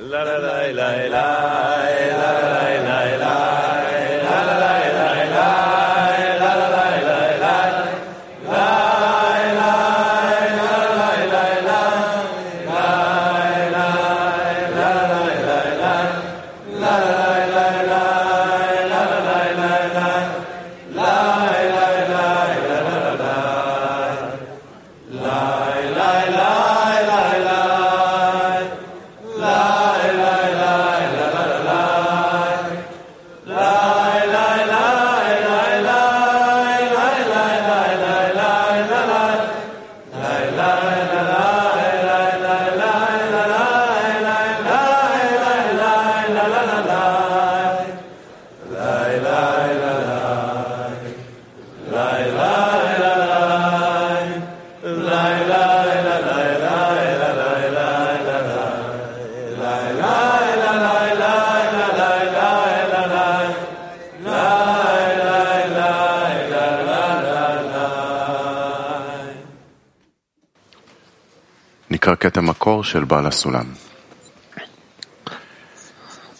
la la la la la la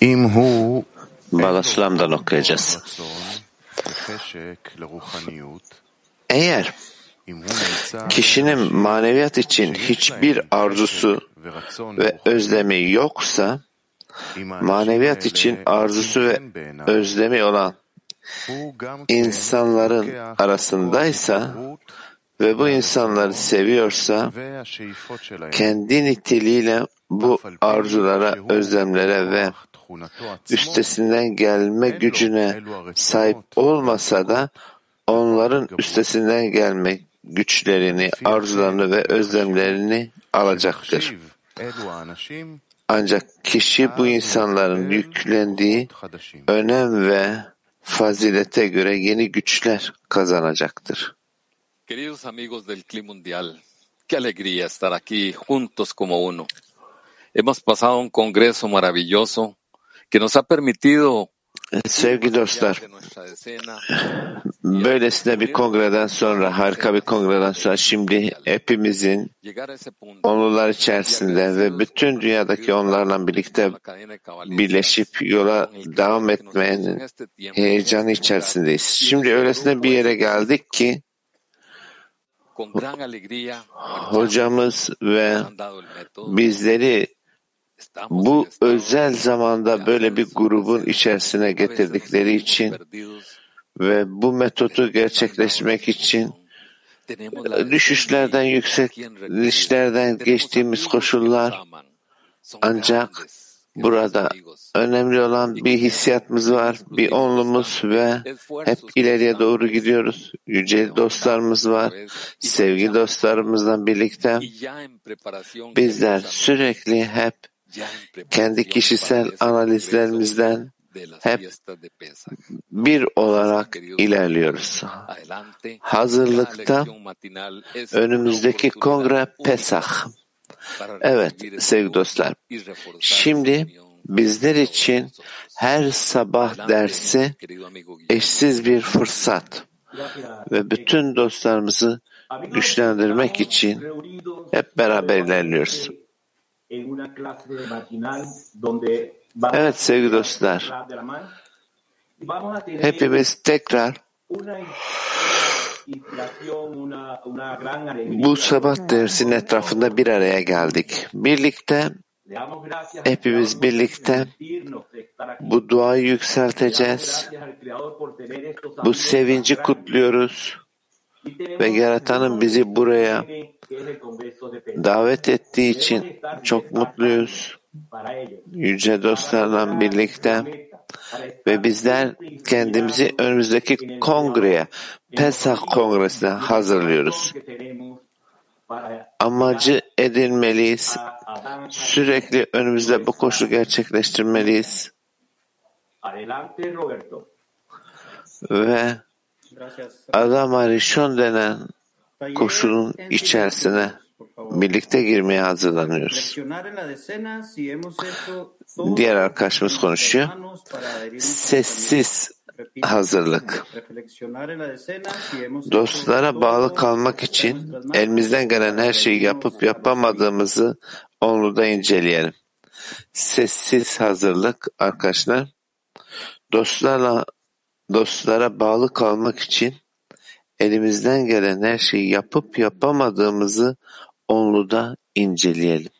אם הוא Balaslam'dan okuyacağız. רצון וחשק לרוחניות, Eğer אם הוא נמצא kişinin maneviyat için hiçbir arzusu ורצון ve özlemi yoksa, עם האנשים maneviyat האלה için arzusu ve כן בעיניו, özlemi olan הוא גם כן insanların לוקח arasındaysa כוח ve bu insanları seviyorsa kendi niteliğiyle bu arzulara, özlemlere ve üstesinden gelme gücüne sahip olmasa da onların üstesinden gelme güçlerini, arzularını ve özlemlerini alacaktır. Ancak kişi bu insanların yüklendiği önem ve fazilete göre yeni güçler kazanacaktır. Queridos amigos del Clima Mundial, qué alegría estar aquí juntos como uno. Hemos pasado un congreso maravilloso que nos ha permitido Sevgili dostlar, böylesine bir kongreden sonra, harika bir kongreden sonra şimdi hepimizin onlular içerisinde ve bütün dünyadaki onlarla birlikte birleşip yola devam etmenin heyecanı içerisindeyiz. Şimdi öylesine bir yere geldik ki hocamız ve bizleri bu özel zamanda böyle bir grubun içerisine getirdikleri için ve bu metodu gerçekleştirmek için la düşüşlerden, yükselişlerden geçtiğimiz koşullar ancak burada önemli olan bir hissiyatımız var, bir onlumuz ve hep ileriye doğru gidiyoruz. Yüce dostlarımız var, sevgi dostlarımızla birlikte bizler sürekli hep kendi kişisel analizlerimizden hep bir olarak ilerliyoruz. Hazırlıkta önümüzdeki kongre Pesah. Evet sevgili dostlar. Şimdi bizler için her sabah dersi eşsiz bir fırsat ve bütün dostlarımızı güçlendirmek için hep beraber ilerliyoruz. Evet sevgili dostlar, hepimiz tekrar bu sabah dersinin etrafında bir araya geldik. Birlikte, hepimiz birlikte bu duayı yükselteceğiz. Bu sevinci kutluyoruz ve Yaratan'ın bizi buraya davet ettiği için çok mutluyuz. Yüce dostlarla birlikte ve bizler kendimizi önümüzdeki kongreye, Pesah Kongresi'ne hazırlıyoruz. Amacı edinmeliyiz. Sürekli önümüzde bu koşu gerçekleştirmeliyiz. Ve Adam Arishon denen koşulun içerisine birlikte girmeye hazırlanıyoruz. Diğer arkadaşımız konuşuyor. Sessiz hazırlık. Dostlara bağlı kalmak için elimizden gelen her şeyi yapıp yapamadığımızı onluda inceleyelim. Sessiz hazırlık arkadaşlar. Dostlarla dostlara bağlı kalmak için elimizden gelen her şeyi yapıp yapamadığımızı onluda inceleyelim.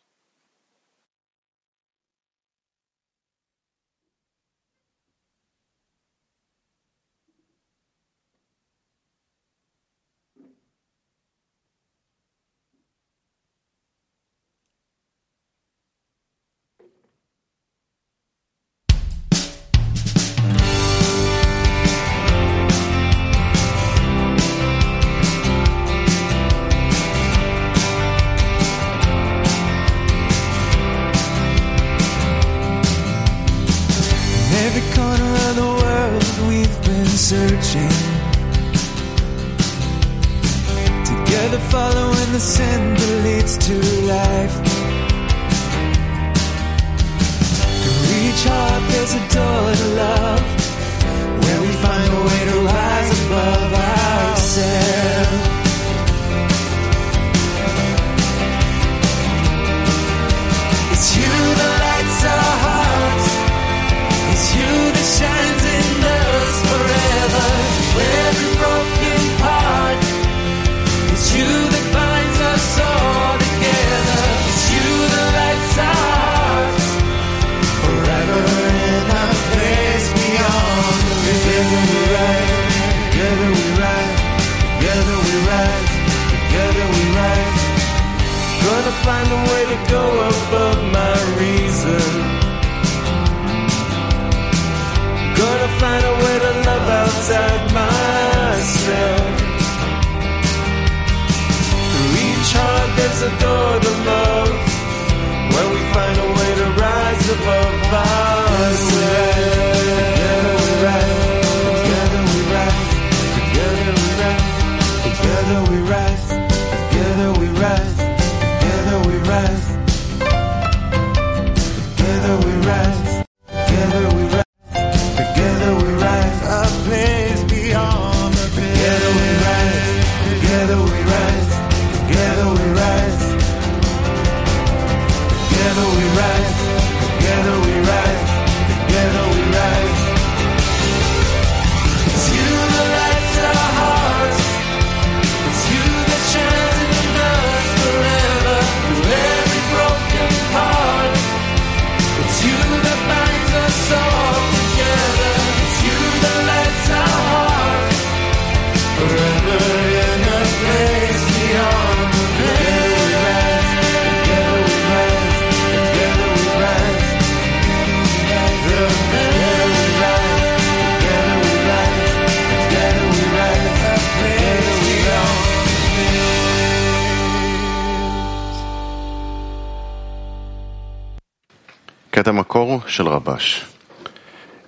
המקור של רבש.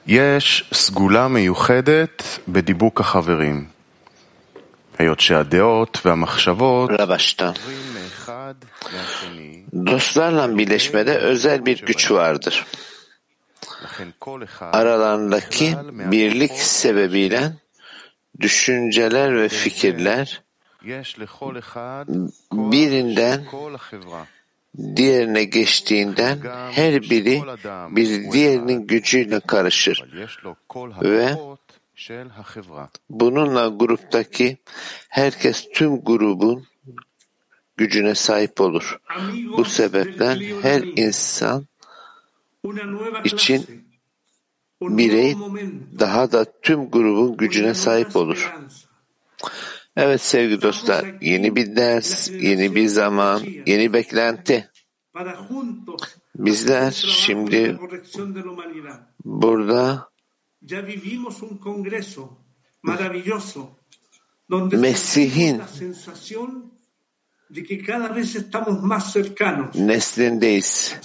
יש סגולה מיוחדת בדיבוק החברים, היות שהדעות והמחשבות... Rabaş'ta. Dostlarla birleşmede özel bir güç vardır. Aralarındaki birlik sebebiyle düşünceler ve fikirler birinden diğerine geçtiğinden her biri bir diğerinin gücüyle karışır ve bununla gruptaki herkes tüm grubun gücüne sahip olur. Bu sebepten her insan için birey daha da tüm grubun gücüne sahip olur. Evet sevgili dostlar, yeni bir ders, yeni bir zaman, yeni beklenti. Bizler şimdi burada Mesih'in neslindeyiz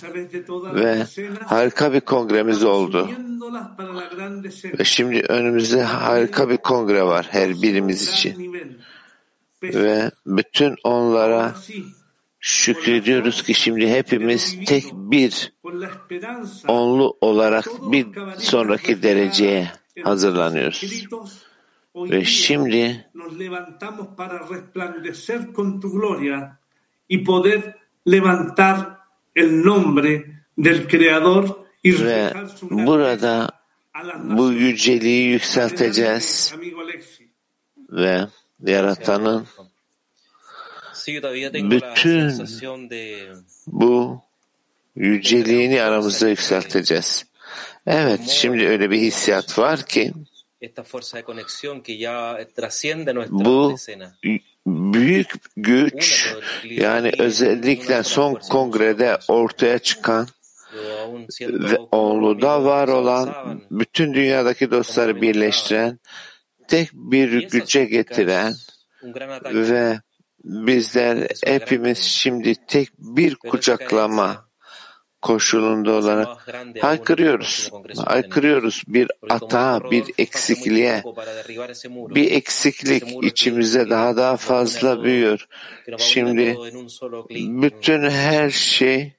ve harika bir kongremiz oldu. Ve şimdi önümüzde harika bir kongre var her birimiz için. Ve bütün onlara şükrediyoruz ki şimdi hepimiz tek bir onlu olarak bir sonraki dereceye hazırlanıyoruz. Ve şimdi ve burada bu yüceliği yükselteceğiz. Ve yaratanın bütün bu yüceliğini aramızda yükselteceğiz. Evet, şimdi öyle bir hissiyat var ki esta fuerza de conexión que ya trasciende nuestra bu büyük güç yani özellikle son kongrede ortaya çıkan ve onluda var olan bütün dünyadaki dostları birleştiren tek bir güce getiren ve bizler hepimiz şimdi tek bir kucaklama koşulunda olarak haykırıyoruz. Haykırıyoruz bir dijo bir eksikliğe. Bir eksiklik que daha daha fazla büyüyor. Şimdi bütün her şey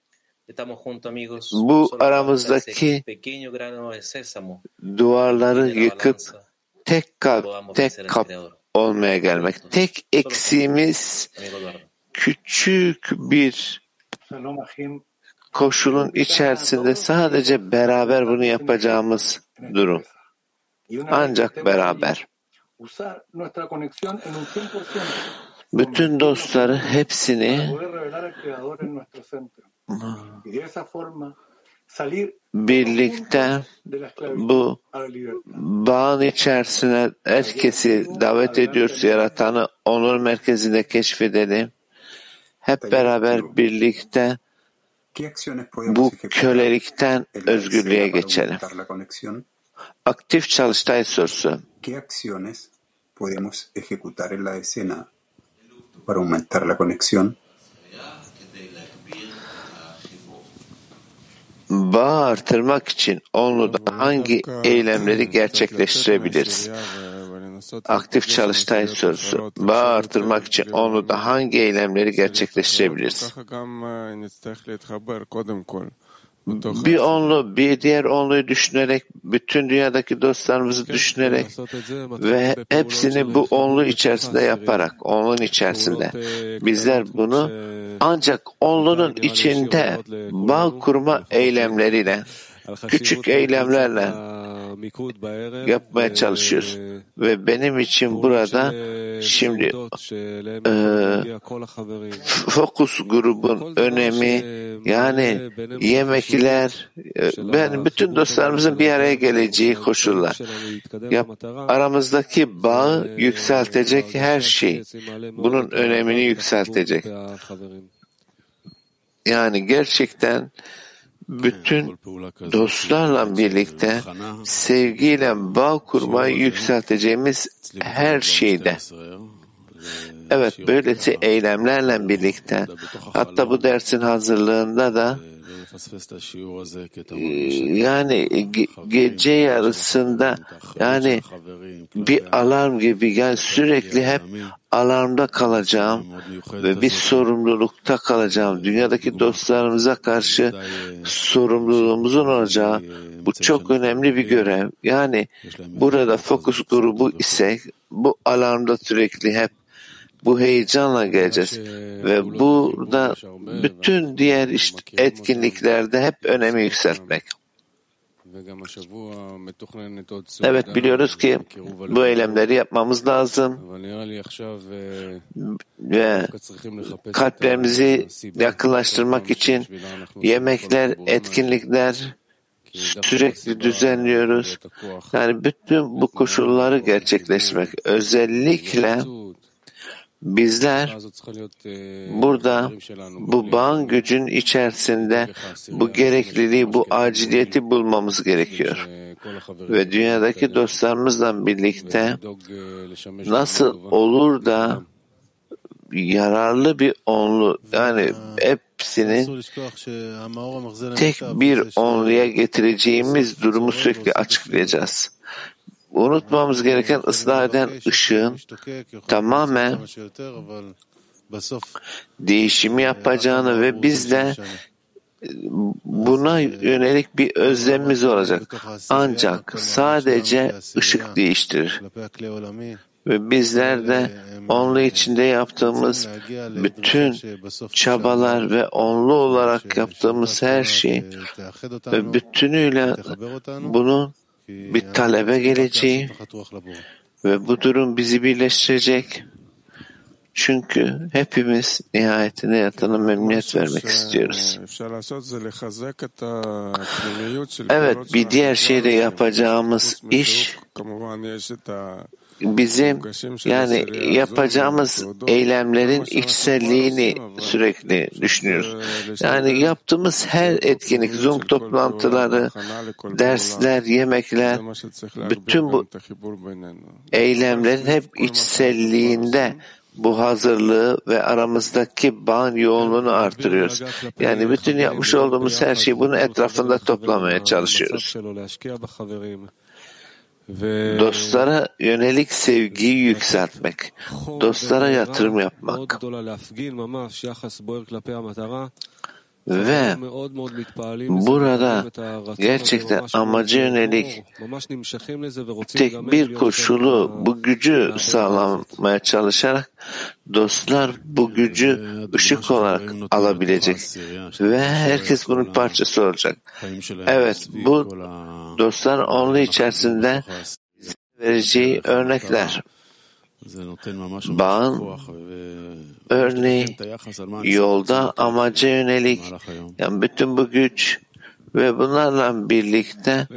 bu aramızdaki duvarları yıkıp tek kalp, podamos tek kap olmaya gelmek. Tek eksiğimiz küçük bir. Koşulun içerisinde sadece beraber bunu yapacağımız durum. Ancak beraber. usar nuestra conexión en un 100% Bütün dostları hepsini birlikte bu bağın içerisine herkesi davet ediyoruz. Yaratanı onur merkezinde keşfedelim. Hep beraber birlikte ¿Qué acciones podemos bu ejecutar kölelikten en la özgürlüğe escena para geçelim. aumentar la conexión? Aktif çalıştay sorusu. ¿Qué acciones podemos ejecutar en la escena para aumentar la conexión? Bağı artırmak için onluda hangi eylemleri gerçekleştirebiliriz? Aktif çalıştay sorusu. Bağı artırmak için onluda hangi eylemleri gerçekleştirebiliriz? Bir onlu, bir diğer onluyu düşünerek, bütün dünyadaki dostlarımızı düşünerek ve hepsini bu onlu içerisinde yaparak, onluğun içerisinde. Bizler bunu ancak onlunun içinde bağ kurma eylemleriyle, küçük eylemlerle yapmaya çalışıyoruz. Ve benim için burada şimdi e, fokus grubun önemi yani yemekler e, ben bütün dostlarımızın bir araya geleceği koşullar. Yap, aramızdaki bağı yükseltecek her şey. Bunun önemini yükseltecek. Yani gerçekten bütün dostlarla birlikte sevgiyle bağ kurmayı yükselteceğimiz her şeyde. Evet, böylesi eylemlerle birlikte hatta bu dersin hazırlığında da yani ge- gece yarısında yani bir alarm gibi yani sürekli hep alarmda kalacağım ve bir sorumlulukta kalacağım. Dünyadaki dostlarımıza karşı sorumluluğumuzun olacağı bu çok önemli bir görev. Yani burada fokus grubu ise bu alarmda sürekli hep bu heyecanla geleceğiz ve burada bütün diğer işte etkinliklerde hep önemi yükseltmek. Evet biliyoruz ki bu eylemleri yapmamız lazım ve kalplerimizi yakınlaştırmak için yemekler, etkinlikler sürekli düzenliyoruz. Yani bütün bu koşulları gerçekleştirmek. Özellikle bizler burada bu bağın gücün içerisinde bu gerekliliği, bu aciliyeti bulmamız gerekiyor. Ve dünyadaki dostlarımızla birlikte nasıl olur da yararlı bir onlu yani hepsinin tek bir onluya getireceğimiz durumu sürekli açıklayacağız. Unutmamız gereken ıslah eden ışığın tamamen değişimi yapacağını ve biz de buna yönelik bir özlemimiz olacak. Ancak sadece ışık değiştirir. Ve bizler de onlu içinde yaptığımız bütün çabalar ve onlu olarak yaptığımız her şey ve bütünüyle bunun bir talebe geleceği ve bu durum bizi birleştirecek. Çünkü hepimiz nihayetinde yatana memnuniyet vermek istiyoruz. Evet, bir diğer şey de yapacağımız iş bizim yani yapacağımız eylemlerin içselliğini sürekli düşünüyoruz. Yani yaptığımız her etkinlik, Zoom toplantıları, dersler, yemekler, bütün bu eylemlerin hep içselliğinde bu hazırlığı ve aramızdaki bağın yoğunluğunu artırıyoruz. Yani bütün yapmış olduğumuz her şeyi bunun etrafında toplamaya çalışıyoruz. Dostlara yönelik sevgiyi yükseltmek, dostlara yatırım yapmak. ve burada gerçekten amaca yönelik tek bir koşulu bu gücü sağlamaya çalışarak dostlar bu gücü ışık olarak alabilecek. ve herkes bunun parçası olacak. Evet bu dostlar onlu içerisinde vereceği örnekler. Bağın örneği yolda amaca yönelik. Yani bütün bu güç ve bunlarla birlikte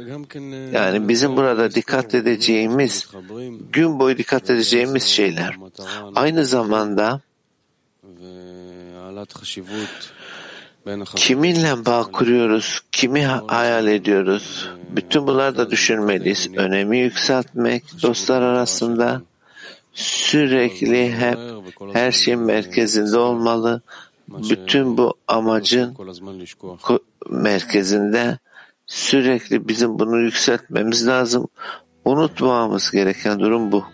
yani bizim burada dikkat edeceğimiz gün boyu dikkat edeceğimiz şeyler. Aynı zamanda kiminle bağ kuruyoruz, kimi hayal ediyoruz, bütün bunları da düşünmeliyiz. Önemi yükseltmek dostlar arasında sürekli hep her şeyin merkezinde olmalı. Bütün bu amacın merkezinde sürekli bizim bunu yükseltmemiz lazım. Unutmamamız gereken durum bu.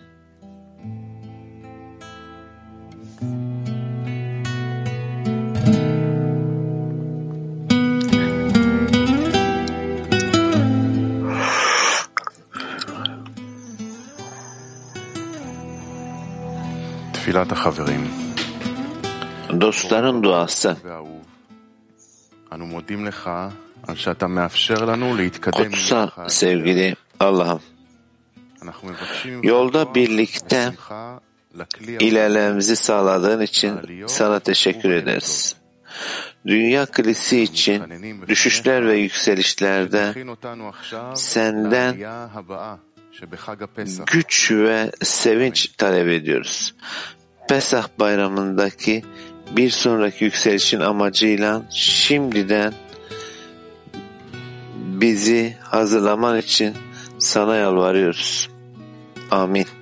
Dostların duası. Kutsa sevgili Allah'ım. Yolda birlikte ilerlememizi sağladığın için sana teşekkür ederiz. Dünya klisi için düşüşler ve yükselişlerde senden güç ve sevinç talep ediyoruz. Pesah bayramındaki bir sonraki yükselişin amacıyla şimdiden bizi hazırlaman için sana yalvarıyoruz. Amin.